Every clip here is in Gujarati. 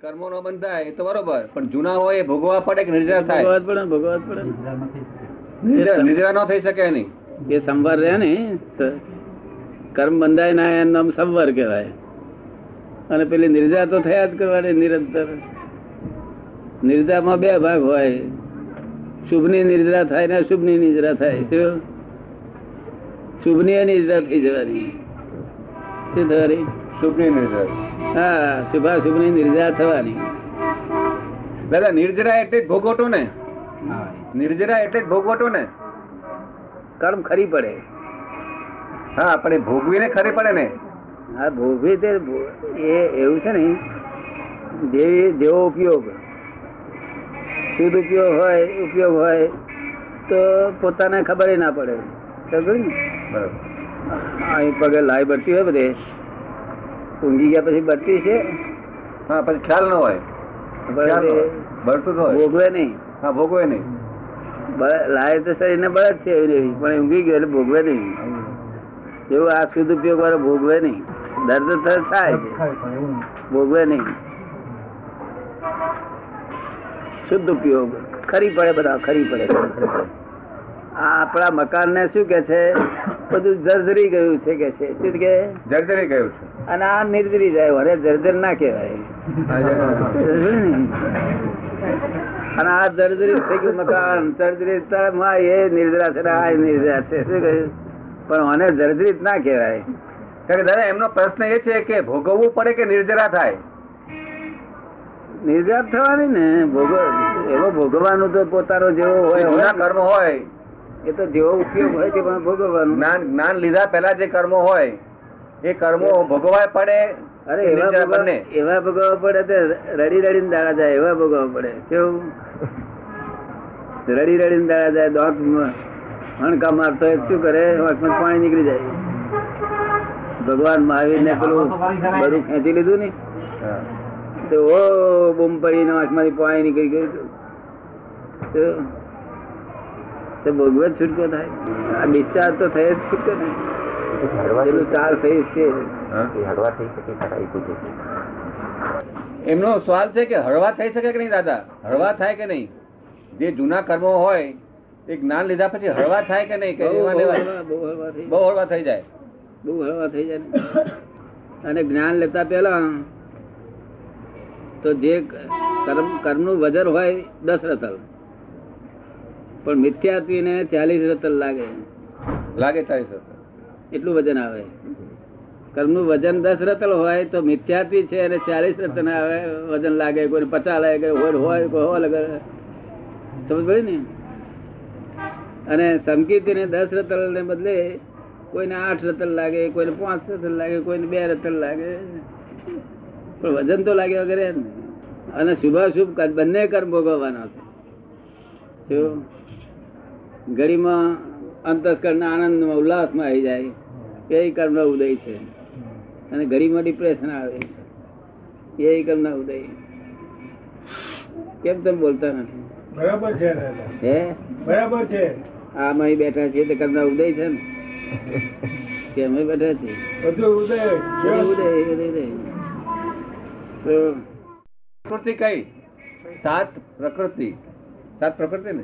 કર્મો નો બંધાય એ તો બરોબર પણ જૂના હોય એ ભોગવા પડે કે નિર્જરા થાય? ભોગવા પડે ભોગવા પડે. નિર્જરા ન થઈ શકે નહીં એ સંવર રહે ને કર્મ બંધાય ના એનું નામ સંવર કહેવાય. અને પેલી નિર્જા તો થયા જ કરવાની નિરંતર. નિર્જામાં બે ભાગ હોય. શુભની નિર્જરા થાય ને અશુભની નિર્જરા થાય શું? શુભની નિર્જરા થઈ જવાની. શું થવાની? શુભની નિર્જરા હા શુભાશુભની નિર્જરા થવાની. દાદા નિર્જરા એટલે જ ભોગવટો ને? નિર્જરા એટલે જ ભોગવટો ને? કર્મ ખરી પડે. હા પણ એ ભોગવીને ખરી પડે ને? હા ભોગવી તે એ એવું છે ને જે જેવો ઉપયોગ. શુદ્ધ ઉપયોગ હોય ઉપયોગ હોય તો પોતાને ખબર ના પડે. ને? બરોબર. અહીં પગે લાઈ બરતી હોય બધે. ઊંઘી ગયા પછી બદલી છે? હા પછી ખ્યાલ ન હોય. બળતું ન ભોગવે નહીં. હા ભોગવે નહીં. લાય તો શરીરને બળદ છે એવી એવી. પણ ઊંઘી ગયો એટલે ભોગવે નહીં. જેવું આ શુદ્ધ ઉપયોગ વાળો ભોગવે નહીં. દર્દ થાય. ભોગવે નહીં. શુદ્ધ ઉપયોગ. ખરી પડે બધા ખરી પડે. આ આપણા મકાન ને શું કે છે? બધું જર્જરી ગયું છે કે છે? શું કે? જર્જરી ગયું છે. અને આ નિર્જરી જાય હવે જર્જર ના કહેવાય. અને આ જર્જરી થઈ ગયું મકાન. જર્જરી એ નિર્જરા છે આ નિર્જરા છે. શું કહ્યું? પણ મને જર્જરિત ના કહેવાય. કારણ કે દાદા એમનો પ્રશ્ન એ છે કે ભોગવવું પડે કે નિર્જરા થાય? નિર્જરા થવાની ને. ભોગ એવો ભોગવવાનું તો પોતાનો જેવો હોય. હોય હોય. એ તો જેવો ઉપયોગ હોય તે પણ ભોગવવાનું. જ્ઞાન જ્ઞાન લીધા પહેલા જે કર્મ હોય એ કર્મો ભોગવાય પડે અરે એવા બંને. એવા ભોગવવા પડે તો રડી રડીને દાડા જાય એવા ભોગવવા પડે. કેવું? રડી રડીને દાડા જાય દાંત હણકા મારતો શું કરે? આંખમાં પાણી નીકળી જાય. ભગવાન મહાવીર ને પેલું બધું ખેંચી લીધું ને. તો ઓ બૂમ પડીને આંખમાંથી પાણી નીકળી ગયું. તો તો ભોગવે છૂટકો થાય. આ ડિસ્ચાર્જ તો થયે જ છૂટકો થયું. એમનો સવાલ છે કે હળવા થઈ શકે કે નહીં દાદા? હળવા થાય કે નહીં? જે જૂના કર્મો હોય એ જ્ઞાન લીધા પછી હળવા થાય કે નહીં? બહુ હળવા- થઈ બહુ હળવા થઈ જાય. બહુ હળવા થઈ જાય. અને જ્ઞાન લેતા પહેલા તો જે કર્મ કર્મનું વજન હોય દસ રતલ. પણ મિથ્યાત્વીને ચાલીસ રતલ લાગે. લાગે ચાલીસ વર્ષ. એટલું વજન આવે કર્મનું વજન દસ રતલ હોય તો મિથ્યાત્વી છે અને ચાલીસ રતન આવે, વજન લાગે, કોઈ પચાસ લાગે, કોઈ હોય કોઈ હો લગે સમજ પડે ને અને સમકીર્તિ ને દસ રતલ ને બદલે કોઈને આઠ રતલ લાગે, કોઈને પાંચ રતલ લાગે, કોઈને બે રતલ લાગે પણ વજન તો લાગે વગેરે. અને શુભાશુભ કર- બંને કર્મ ભોગવવાના છે? ઘડીમાં અંતસ્કરણ આનંદમાં ઉલ્લાસમાં આવી જાય. એ કર્મનો ઉદય છે. અને ઘડીમાં ડિપ્રેશન આવે એ કર્મના ઉદય. કેમ તમે બોલતા નથી? બરાબર છે હે? બરાબર છે. આ અહીં બેઠા છીએ તે કર્મના ઉદય છે ને? કે અમે બેઠા છીએ? બધું ઉદય ઉદય ઉદય. તો પ્રકૃતિ કઈ? સાત પ્રકૃતિ. સાત પ્રકૃતિ ને?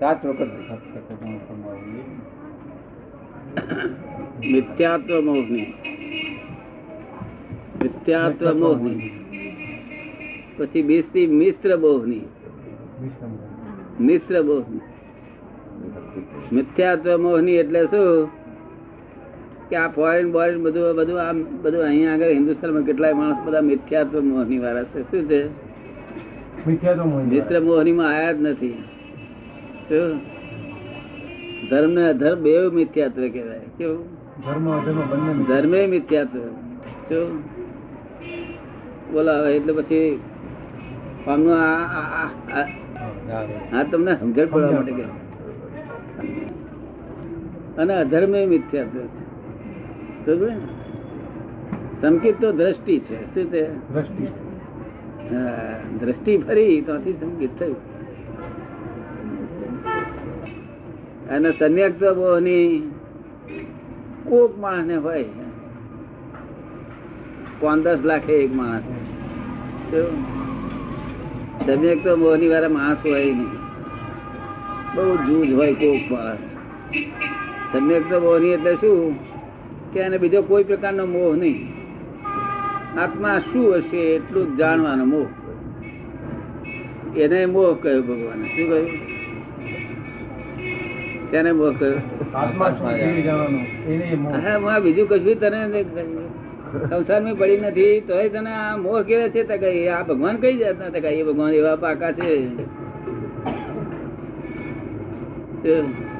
સાત વખત મિથ્યાત્વ મોહની મિથ્યાત્વ મોહની પછી બેસતી મિશ્ર મોહની મિશ્ર મોહની મિથ્યાત્વ મોહની એટલે શું? કે આ ફોરેન બોરેન બધું બધું આમ બધું અહીંયા આગળ હિન્દુસ્તાનમાં કેટલાય માણસ બધા મિથ્યાત્વ મોહની વાળા છે. શું છે? મિશ્ર મોહની માં આયા જ નથી. ધર્મ ને અધર્મ બે મિથ્યાત્વ કહેવાય. કેવું? ધર્મ અધર્મ બંને ધર્મે મિથ્યાત્વ. શું? બોલાવે એટલે પછી આમનું આ તમને સમજણ પડવા માટે કે અને અધર્મે મિથ્યાત્વ. સમજે સંકેત તો દ્રષ્ટિ છે. શું છે? દ્રષ્ટિ હા, દ્રષ્ટિ ફરી ત્યાંથી સંકેત થયું. અને સમ્યકની કોક માણસ ને હોય. પાંચ દસ એક માણસ સમ્યક તો મોહની વાળા માણસ હોય નહીં. બહુ જૂજ હોય કોક માણસ. સમ્યક તો મોહની એટલે શું? કે એને બીજો કોઈ પ્રકારનો મોહ નહીં. આત્મા શું હશે એટલું જ જાણવાનો મોહ. એને મોહ કહ્યું ભગવાને? શું કહ્યું? તેને મોહ. હા બીજું કશું તને સંસારમાં પડી નથી તોય તને આ મોહ કેવે છે? તો કઈ આ ભગવાન કઈ જાતના? તો કઈ ભગવાન એવા પાકા છે.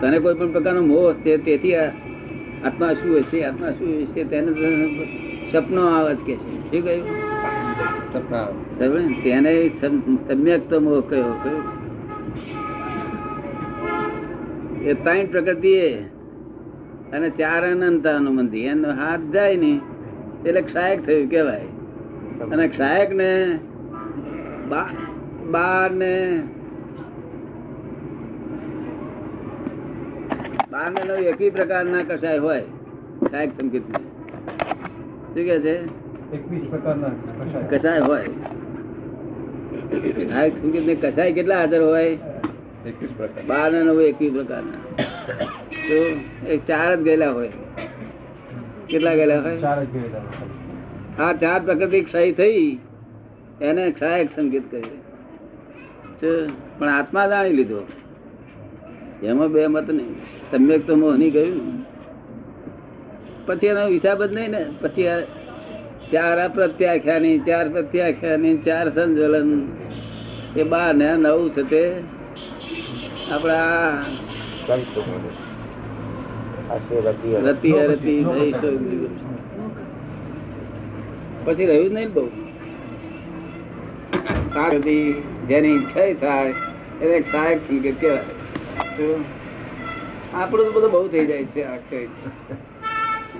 તને કોઈ પણ પ્રકારનો મોહ છે તેથી આ આત્મા શું હશે? આત્મા શું હશે? તેને સપનો આવે જ કે છે. શું કહ્યું? તેને સમ- સમ્યક તો મોહ કયો? કયો? એ ત્રણ પ્રકૃતિ અને ચાર અનંત અનુબંધી એનો હાથ જાય ને એટલે ક્ષાયક થયું કેવાય અને ક્ષાયક ને બાર ને બાર ને નવ એકી પ્રકારના કસાય હોય. ક્ષાયક સંકેત શું કે છે. કસાય. હોય. ક્ષાયક સંકેત ને કસાય કેટલા હાજર હોય? બાર ને નવ એકવીસ પ્રકારના. તો એક ચાર જ ગયેલા હોય. કેટલા ગયેલા હોય. આ ચાર પ્રકૃતિ ક્ષય થઈ એને ક્ષાયક સંકેત કરી પણ આત્મા જાણી લીધો. એમાં બે મત નહીં. સમ્યક તો મોહની ગયું પછી એનો હિસાબ જ નહીં ને. પછી ચાર અપ્રત્યાખ્યાની ચાર પ્રત્યાખ્યાની ચાર સંજોલન એ બાર ને નવ છે તે સોગંદી. પછી રહ્યું નહીં બહુ જેની ઈચ્છા થાય એને સહાયક સંકેત કહેવાય આપણું બધું બહુ થઈ જાય છે.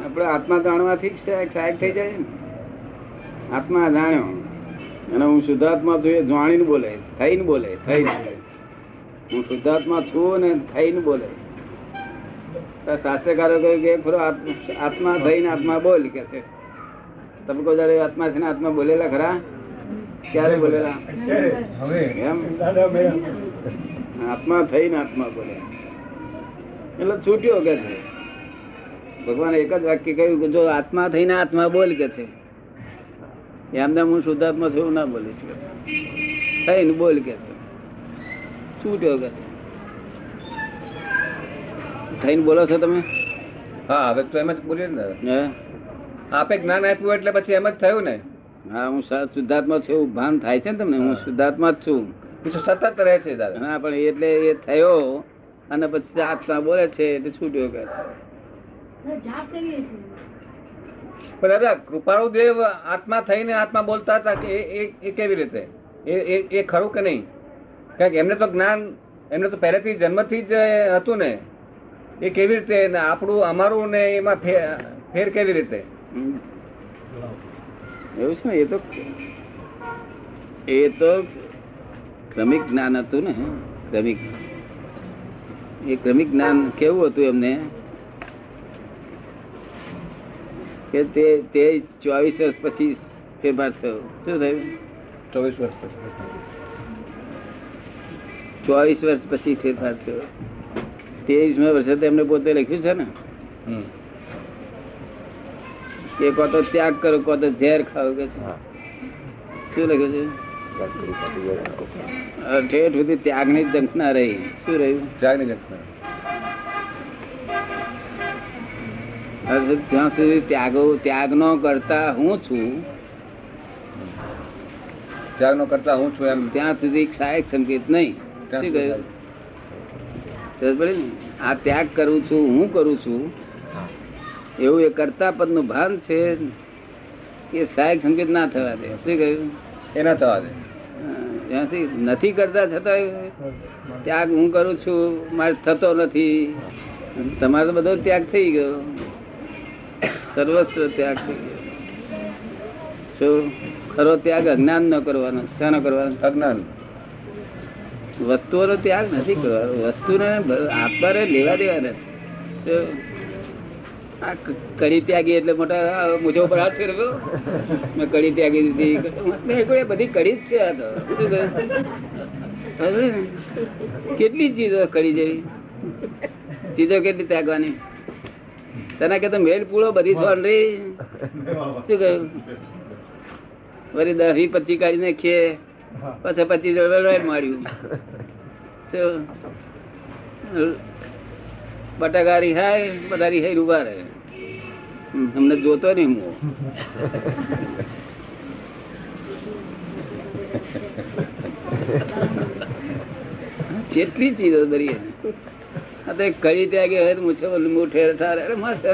આપણે આત્મા જાણવાથી જ સહાયક થઈ જાય ને આત્મા જાણ્યો અને હું શુદ્ધાત્મા છું એ જાણીને બોલે થઈને બોલે થઈને હું શુદ્ધાત્મા છું ને થઈને બોલે. શાસ્ત્રકારો કહ્યું કે ખરો આત્મા થઈને આત્મા બોલ કે છે. તમે કોઈ જયારે આત્મા છે ને આત્મા બોલેલા ખરા? ક્યારે બોલેલા? એમ? આત્મા થઈને આત્મા બોલે. એટલે છૂટ્યો કે છે. ભગવાન એક જ વાક્ય કહ્યું કે જો આત્મા થઈને આત્મા બોલ કે છે. એમને હું શુદ્ધાત્મા છું ના બોલીશ કે છે. થઈને બોલ કે છે. છૂટ્યો કે? થઈને બોલો છો તમે? હા હવે તો એમ જ બોલીએ ને હે? આપે જ્ઞાન આપ્યું એટલે પછી એમ જ થયું ને. હા હું શુદ્ધાત્મા છું એવું ભાન થાય છે ને તમને હું શુદ્ધાત્મા જ છું. બીજું સતત રહે છે દાદા. હા પણ એટલે એ થયો અને પછી આત્મા બોલે છે એટલે છૂટ્યો કે છે. દાદા કૃપાળુ દેવ આત્મા થઈને આત્મા બોલતા હતા કે એ- એ એ કેવી રીતે? એ એ- એ ખરું કે નહીં? કારણ કે એમને તો જ્ઞાન એમને તો પહેલેથી જન્મથી જ હતું ને. એ કેવી રીતે આપણું અમારું ને એમાં ફેર કેવી રીતે? એવું છે ને એ તો એ તો ક્રમિક જ્ઞાન હતું ને ક્રમિક. એ ક્રમિક જ્ઞાન કેવું હતું એમને? કે તે તે ચોવીસ વર્ષ પછી ફેરફાર થયો. શું થયું? ચોવીસ વર્ષ પછી ચોવીસ વર્ષ પછી ફેરફાર થયો. ત્રેવીસમાં વર્ષે તો એમને પોતે લખ્યું છે ને. કે કો તો ત્યાગ કરો કો તો ઝેર ખાવ કે. શું લખ્યું છે? ને ઠેઠ સુધી ત્યાગની જંખના રહી. શું રહ્યું? ત્યાગની. હવે જ્યાં સુધી ત્યાગો ત્યાગનો કરતા હું છું ત્યાગનો કરતા હું છું એમ. ત્યાં સુધી સહાયક સંકેત નહીં. આ ત્યાગ કરું છું હું કરું છું. એવું એ કરતા પદનું ભાન છે એ સહાયક સંકેત ના થવા દે. શું કહ્યું? એ ના થવા દે. ત્યાંથી નથી કરતા છતાં ત્યાગ હું કરું છું મારે થતો નથી. તમારો બધો ત્યાગ થઈ ગયો. સર્વસ્વ ત્યાગ થઈ ગયો. શું? ખરો ત્યાગ અજ્ઞાન ન કરવાનો શાનો કરવાનો? અજ્ઞાન વસ્તુઓનો ત્યાગ નથી કરવાનો વસ્તુને આત્માને લેવા દેવા નથી. આ કડી ત્યાગી એટલે મોટા મૂછો ઉપર હાથ ફેરવ્યો મેં કડી ત્યાગી દીધી. મેં બધી કડી જ છે આ તો? કેટલી ચીજો કડી જેવી? ચીજો કેટલી ત્યાગવાની? તને કે મેલ, પૂળો, બધી છોડ રહી. શું કહ્યું? વળી દસ પચી કાઢીને નાખીએ પછી પચીસ વેલવાડ માર્યું. બટાકા રિહાય બધા રિહાઈ ઊભા રહે. અમને જોતો નહીં હું. જેટલી ચીજો દરી આ તો કઈ ત્યાં ત્યાગે હોય તો મૂછે મૂઠે ઠેર અરે મસ્ત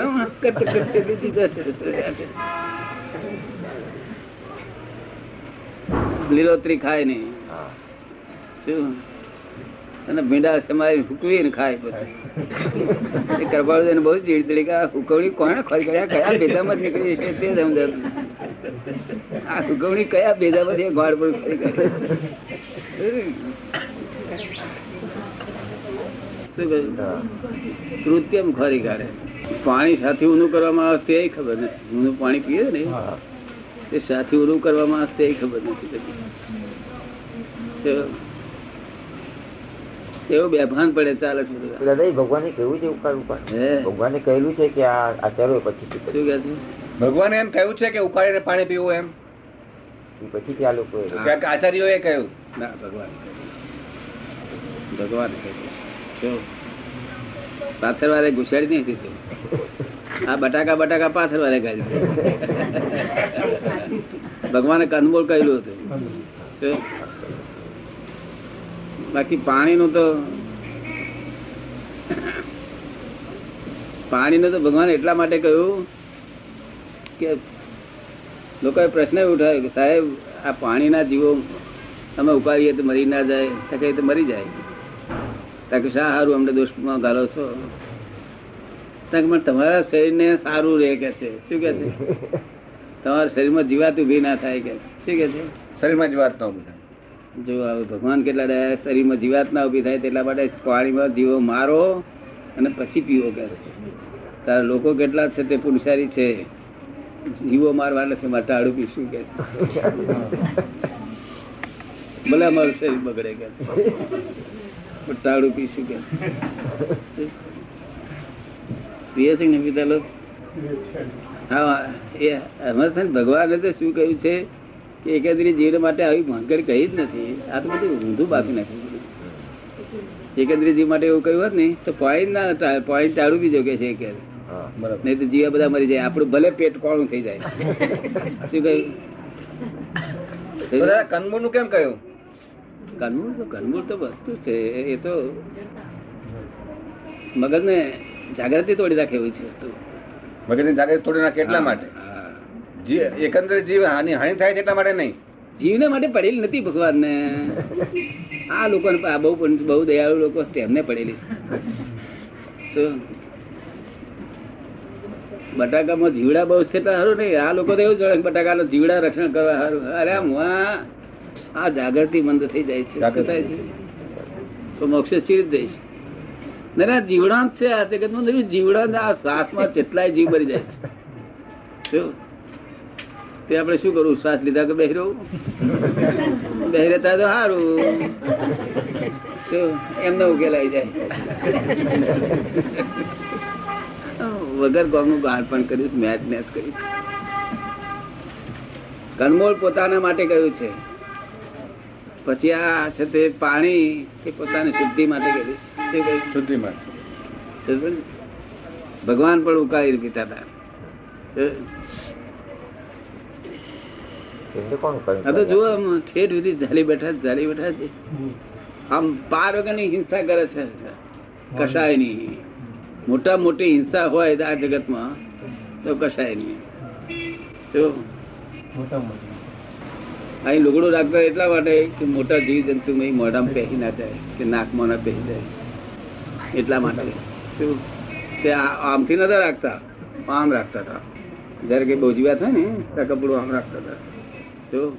કેટલી ચીજો છે. લીલોતરી ખાય નહીં. શું? અને ભીંડા સમારી હુકવી ખાય પછી. કરપાળ દઈને એને બહુ ચીડચીડી કે આ હુકવણી કોણે ખોરી કર્યા કયા ભેદામાં નીકળી છે? તે સમજાતું આ હુકવણી કયા ભેદામાં એ ગોળ પણ ખોરી કરે. કૃત્યમ ખોરી કાઢે પાણી સાથે ઊનું કરવામાં આવે તે ખબર નથી. ઊનું પાણી પીએ ને? હા. સાથી ઉરું કરવામાં આવશે એ ખબર નથી થતી. એવો બેભાન પડે ચાલે છે દાદા એ ભગવાને કહ્યું છે ઉકાળ ઉકાળ ભગવાને કહેલું છે કે આ આ પછી શું કે છે? ભગવાને એમ કહ્યું છે કે ઉકાળીને પાણી પીવું એમ. એ પછી ત્યાં લોકો ક્યાંક આચાર્યોએ કહ્યું. ના ભગવાન. ભગવાન પાછળ વાળે ઘુસાડી નહીં દીધું. આ બટાકા બટાકા પાછળ વાળે ગાડી ભગવાને કંદમૂળ કહેલું હતું? બાકી પાણીનું તો પાણીનું તો ભગવાન એટલા માટે કહ્યું કે લોકોએ પ્રશ્ન ઉઠાવ્યો કે સાહેબ, આ પાણીના જીવો અમે ઉપાડીએ તો મરી ના જાય તકે તો મરી જાય. તકે શા સારું અમને દુષ્ટમાં ગાલો છો. તમારા શરીરને સારું રહે કે છે? શું કે છે? તમારા શરીરમાં જીવાત ઊભી ના થાય કે. શું કે છે? શરીરમાં જ વાત ઊભી બધા જો હવે ભગવાન કેટલા દયા શરીરમાં જીવાત ના ઊભી થાય તેટલા માટે પાણીમાં જીવો મારો અને પછી પીવો કે છે. તારા લોકો કેટલા છે તે પુરુષારી છે. જીવો મારવા નથી મારે ટાળું પીશું કે ભલે અમારું શરીર બગડે કે ટાળું પીશું કે પીએ છે ને પીતા હા એ ભગવાને તો શું કહ્યું છે કે એકાદરી જીવન માટે આવી ભાનગડ કહી જ નથી. આ તો બધું ઊંધું બાકી નાખ્યું એકાદરી જીવ માટે એવું કહ્યું હોત ને તો પોઈન્ટ ના પોઈન્ટ ટાળું બીજો કે છે કે નહીં તો જીવા બધા મરી જાય. આપણું ભલે પેટ કોણું થઈ જાય. શું કહ્યું? કનમૂળનું કેમ કહ્યું? કનમૂળ તો કનમૂળ તો વસ્તુ છે. એ તો મગજને જાગૃતિ તોડી નાખે એવી છે વસ્તુ. મગજની જાગૃતિ તોડી નાખે એટલા માટે. એકંદરે જીવ હાની હાનિ થાય છે એટલા માટે નહીં. જીવને માટે પડેલી નથી ભગવાનને. આ લોકોને બહુ બહુ દયાળુ લોકો તેમને પડેલી છે. બટાકામાં જીવડા બહુ સ્થિરતા સારું નહીં. આ લોકો તો એવું જોડે બટાકાનો જીવડા રક્ષણ કરવા સારું અરે આમ આ આ જાગૃતિ મંદ થઈ જાય છે. શું થાય છે? તો મોક્ષ સ્થિર જાય છે. ના જીવડા જ છે આ જગતમાં તો જીવડાંત આ શ્વાસમાં કેટલાય જીવ મરી જાય છે. તે આપણે શું કરવું શ્વાસ લીધા કે બહેરો? રહું તો સારું એમને ઉકેલાઈ જાય. વગર ગોમનું બાળપણ કર્યું મેચ મેચ કર્યું. કનમોળ પોતાના માટે કહ્યું છે? પછી આ છે તે પાણી એ પોતાની શુદ્ધિ માટે કહ્યું છે. શુદ્ધિ માટે. ભગવાન પણ ઉકાળી પીતા હતા. તો જુઓ આમ ઠેઠ સુધી ઝાલી બેઠા ઝાલી બેઠા છે. આમ પાર વગરની હિંસા કરે છે. કશાય નહીં. મોટા મોટી હિંસા હોય આ જગતમાં તો કશાય નહીં. તો મોટા મોટા. અહીં લુગડું રાખતા એટલા માટે કે મોટા જીવ જંતુ મોઢામાં પહેરી ના જાય, કે નાકમાં ના પહેરી જાય. એટલા માટે. શું? તે આમથી નતા રાખતા? આમ રાખતા હતા. જ્યારે કંઈ બોજવ્યા થાય ને ત્યાં કપડું આમ રાખતા હતા. તો